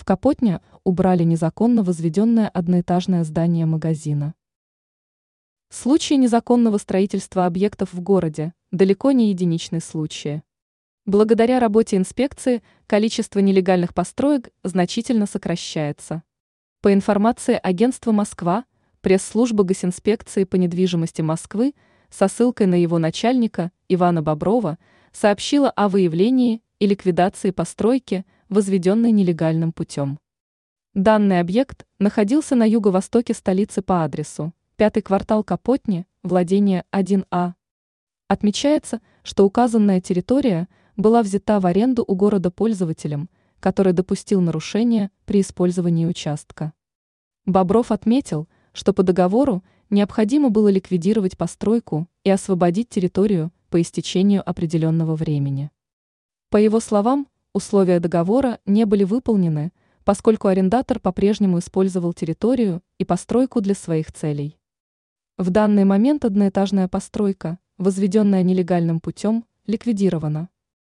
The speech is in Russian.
В Капотне убрали незаконно возведенное одноэтажное здание магазина. Случаи незаконного строительства объектов в городе далеко не единичные случаи. Благодаря работе инспекции количество нелегальных построек значительно сокращается. По информации агентства «Москва», пресс-служба Госинспекции по недвижимости Москвы со ссылкой на его начальника Ивана Боброва сообщила о выявлении и ликвидации постройки, возведенной нелегальным путем. Данный объект находился на юго-востоке столицы по адресу пятый квартал Капотни, владение 1А. Отмечается, что указанная территория была взята в аренду у города пользователем, который допустил нарушение при использовании участка. Бобров отметил, что по договору необходимо было ликвидировать постройку и освободить территорию по истечению определенного времени. По его словам, условия договора не были выполнены, поскольку арендатор по-прежнему использовал территорию и постройку для своих целей. В данный момент одноэтажная постройка, возведенная нелегальным путем, ликвидирована.